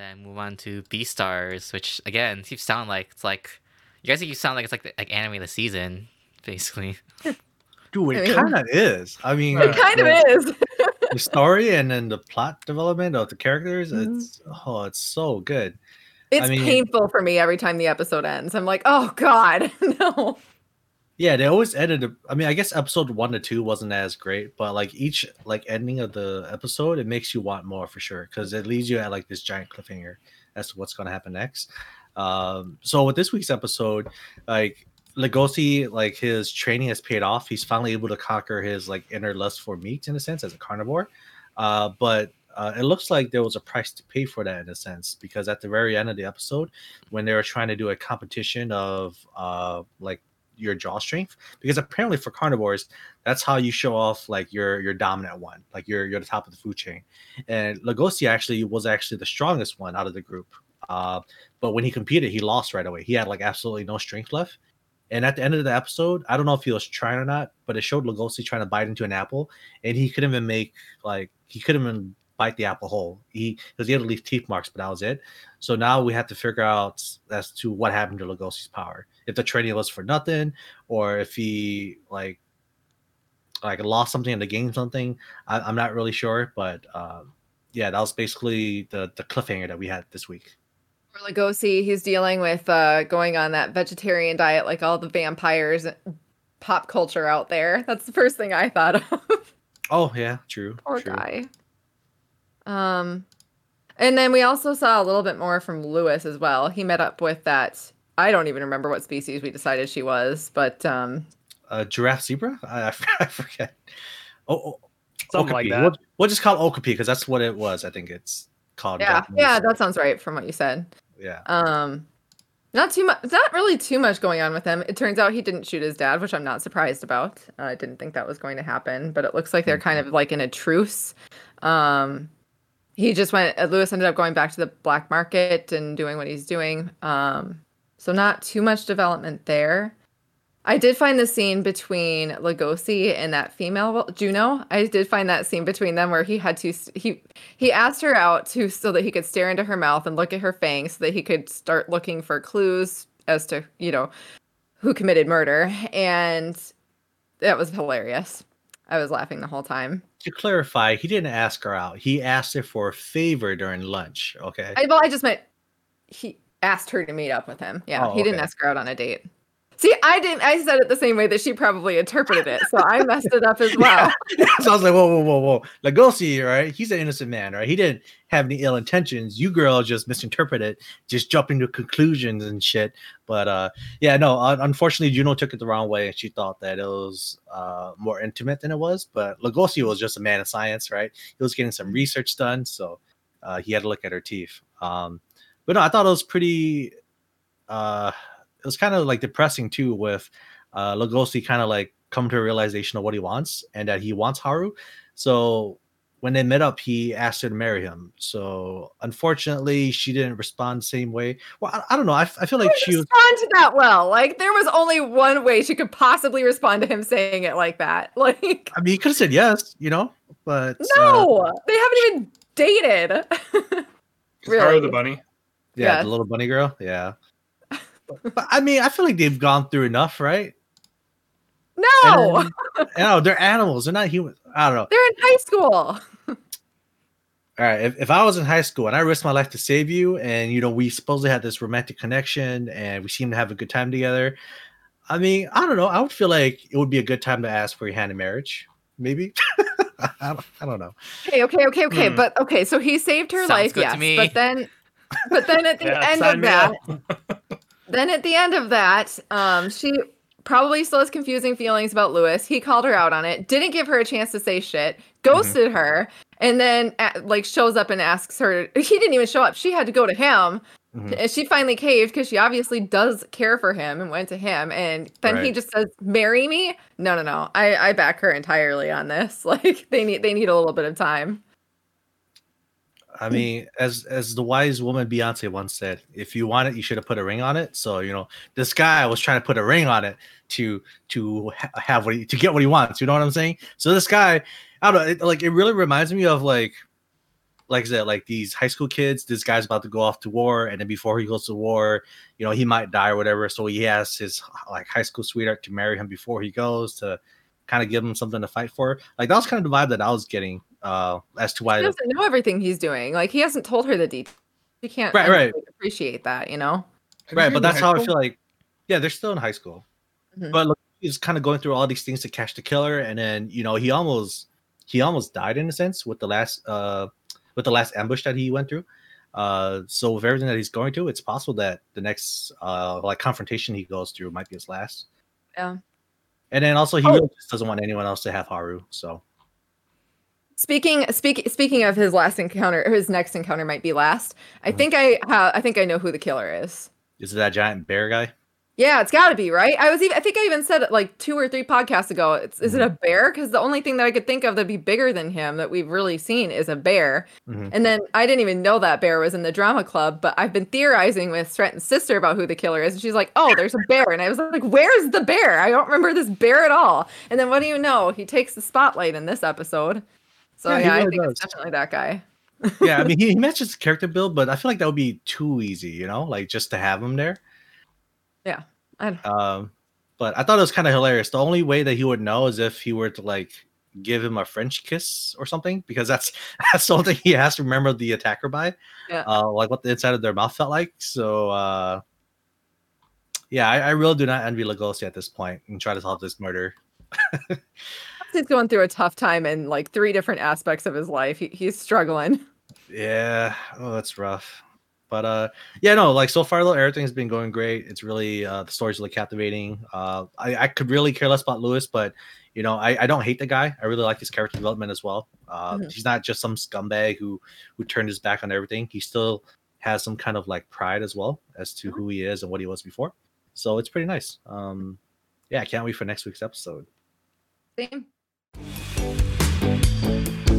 then move on to Beastars, which again keeps sounding like it's like you guys keep sound like it's like the, like anime of the season, basically. Dude, I it mean- kind of is. I mean, It kind of is. the story and then the plot development of the characters. Mhm. It's oh, it's so good. It's mean- painful for me every time the episode ends. I'm like, oh god, no. Yeah, they always ended. I mean, I guess episode one to two wasn't as great, but like each like ending of the episode, it makes you want more for sure because it leaves you at like this giant cliffhanger as to what's going to happen next. Um, so with this week's episode, like Legosi, like his training has paid off. He's finally able to conquer his like inner lust for meat in a sense as a carnivore. Uh, but uh, it looks like there was a price to pay for that in a sense because at the very end of the episode, when they were trying to do a competition of uh, like your jaw strength, because apparently for carnivores, that's how you show off like your your dominant one, like you're you're the top of the food chain. And Legosi actually was actually the strongest one out of the group. Uh, but when he competed, he lost right away. He had like absolutely no strength left. And at the end of the episode, I don't know if he was trying or not, but it showed Lugosi trying to bite into an apple, and he couldn't even make like he couldn't even bite the apple whole. He because he had to leave teeth marks, but that was it. So now we have to figure out as to what happened to Lugosi's power. If the training was for nothing, or if he like like lost something and gained something. I, I'm not really sure, but um, yeah, that was basically the the cliffhanger that we had this week. For Legosi, he's dealing with uh, going on that vegetarian diet like all the vampires pop culture out there. That's the first thing I thought of. Oh yeah, true. Poor true. guy. Um and then we also saw a little bit more from Lewis as well. He met up with that I don't even remember what species we decided she was, but um Uh, giraffe zebra? I, I, I forget. Oh, oh Something like that. We'll, we'll just call it Okapi because that's what it was. I think it's called. yeah, Japanese. yeah, that sounds right from what you said. yeah. Um not too much not really too much going on with him. It turns out he didn't shoot his dad, which I'm not surprised about. Uh, I didn't think that was going to happen, but it looks like they're kind of like in a truce. Um he just went uh, Lewis ended up going back to the black market and doing what he's doing. Um so not too much development there. I did find the scene between Lugosi and that female Juno. I did find that scene between them where he had to he he asked her out to so that he could stare into her mouth and look at her fangs so that he could start looking for clues as to you know who committed murder and that was hilarious. I was laughing the whole time. To clarify, he didn't ask her out. He asked her for a favor during lunch. Okay. I, well, I just meant he asked her to meet up with him. Yeah, Oh, he didn't ask her out on a date. See, I didn't. I said it the same way that she probably interpreted it, so I messed it up as well. so I was like, whoa, whoa, whoa, whoa. Legosi, right? He's an innocent man, right? He didn't have any ill intentions. You girls just misinterpreted, just jumping to conclusions and shit. But uh yeah, no, un- unfortunately Juno took it the wrong way and she thought that it was uh more intimate than it was. But Legosi was just a man of science, right? He was getting some research done, so uh he had to look at her teeth. Um but no, I thought it was pretty uh it was kind of like depressing too with uh Lugosi kind of like come to a realization of what he wants and that he wants Haru. So when they met up, he asked her to marry him. So unfortunately, she didn't respond the same way. Well, I, I don't know. I, I feel like she was. respond to that well. Like there was only one way she could possibly respond to him saying it like that. Like I mean, he could have said yes, you know, but uh, no, they haven't even dated. Haru really? the bunny. yeah, Yeah. the little bunny girl, yeah. But, but, I mean, I feel like they've gone through enough, right? No, then- no, they're animals. They're not humans. I don't know. they're in high school. all right if, if i was in high school and i risked my life to save you and you know we supposedly had this romantic connection and we seem to have a good time together i mean i don't know i would feel like it would be a good time to ask for your hand in marriage maybe I, don't, I don't know Okay, okay, okay, okay. Hmm. But okay, so he saved her Sounds life, good to yes. me. But then but then at the Yeah, end of that, up. then at the end of that, um, she probably still has confusing feelings about Lewis. He called her out on it, didn't give her a chance to say shit, ghosted her, and then uh, like shows up and asks her. He didn't even show up. She had to go to him. Mhm. And she finally caved because she obviously does care for him and went to him. And then he just says, "Marry me." No, no, no. I I back her entirely on this. Like they need they need a little bit of time. I mean as as the wise woman beyonce once said if you want it you should have put a ring on it so you know this guy was trying to put a ring on it to to have what he, to get what he wants you know what i'm saying so this guy i don't know it, like it really reminds me of like like I said, like these high school kids, this guy's about to go off to war, and then before he goes to war, you know, he might die or whatever. So he has his like high school sweetheart to marry him before he goes to kind of give him something to fight for. Like that was kind of the vibe that I was getting uh as to why He doesn't know everything he's doing. Like he hasn't told her the details. She can't Right, right. think, appreciate that, you know. right, but that's how I feel like yeah, they're still in high school. Mhm. But look, he's kind of going through all these things to catch the killer, and then you know he almost he almost died in a sense with the last uh with the last ambush that he went through. Uh, so with everything that he's going through, it's possible that the next uh like confrontation he goes through might be his last. Yeah. And then also he Oh. really just doesn't want anyone else to have Haru. So Speaking speaking speaking of his last encounter, or his next encounter might be last. I Mhm. think I ha- I think I know who the killer is. is it that giant bear guy? Yeah, it's got to be right. I was even I think I even said it like two or three podcasts ago. It's, is it a bear? Because the only thing that I could think of that'd be bigger than him that we've really seen is a bear. Mhm. And then I didn't even know that bear was in the drama club, but I've been theorizing with Strenton's sister about who the killer is, and she's like, "Oh, there's a bear," and I was like, "Where's the bear? I don't remember this bear at all." And then what do you know? He takes the spotlight in this episode. So Yeah, yeah, I really think it's definitely that guy. yeah, I mean he, he matches the character build, but I feel like that would be too easy, you know, like just to have him there. Yeah. I don't, Um, but I thought it was kind of hilarious. The only way that he would know is if he were to like give him a French kiss or something, because that's that's the only thing he has to remember the attacker by. Yeah. Uh, like what the inside of their mouth felt like. So uh, yeah, I, I really do not envy Lugosi at this point and try to solve this murder. He's going through a tough time in like three different aspects of his life. He, he's struggling. Yeah, oh, that's rough. But uh, yeah, no, like so far though, everything's been going great. It's really uh, the story's really captivating. Uh, I, I could really care less about Lewis, but you know, I, I don't hate the guy. I really like his character development as well. Uh, Mhm. He's not just some scumbag who who turned his back on everything. He still has some kind of like pride as well as to who he is and what he was before. So it's pretty nice. Um, yeah, I can't wait for next week's episode. Same. Thank you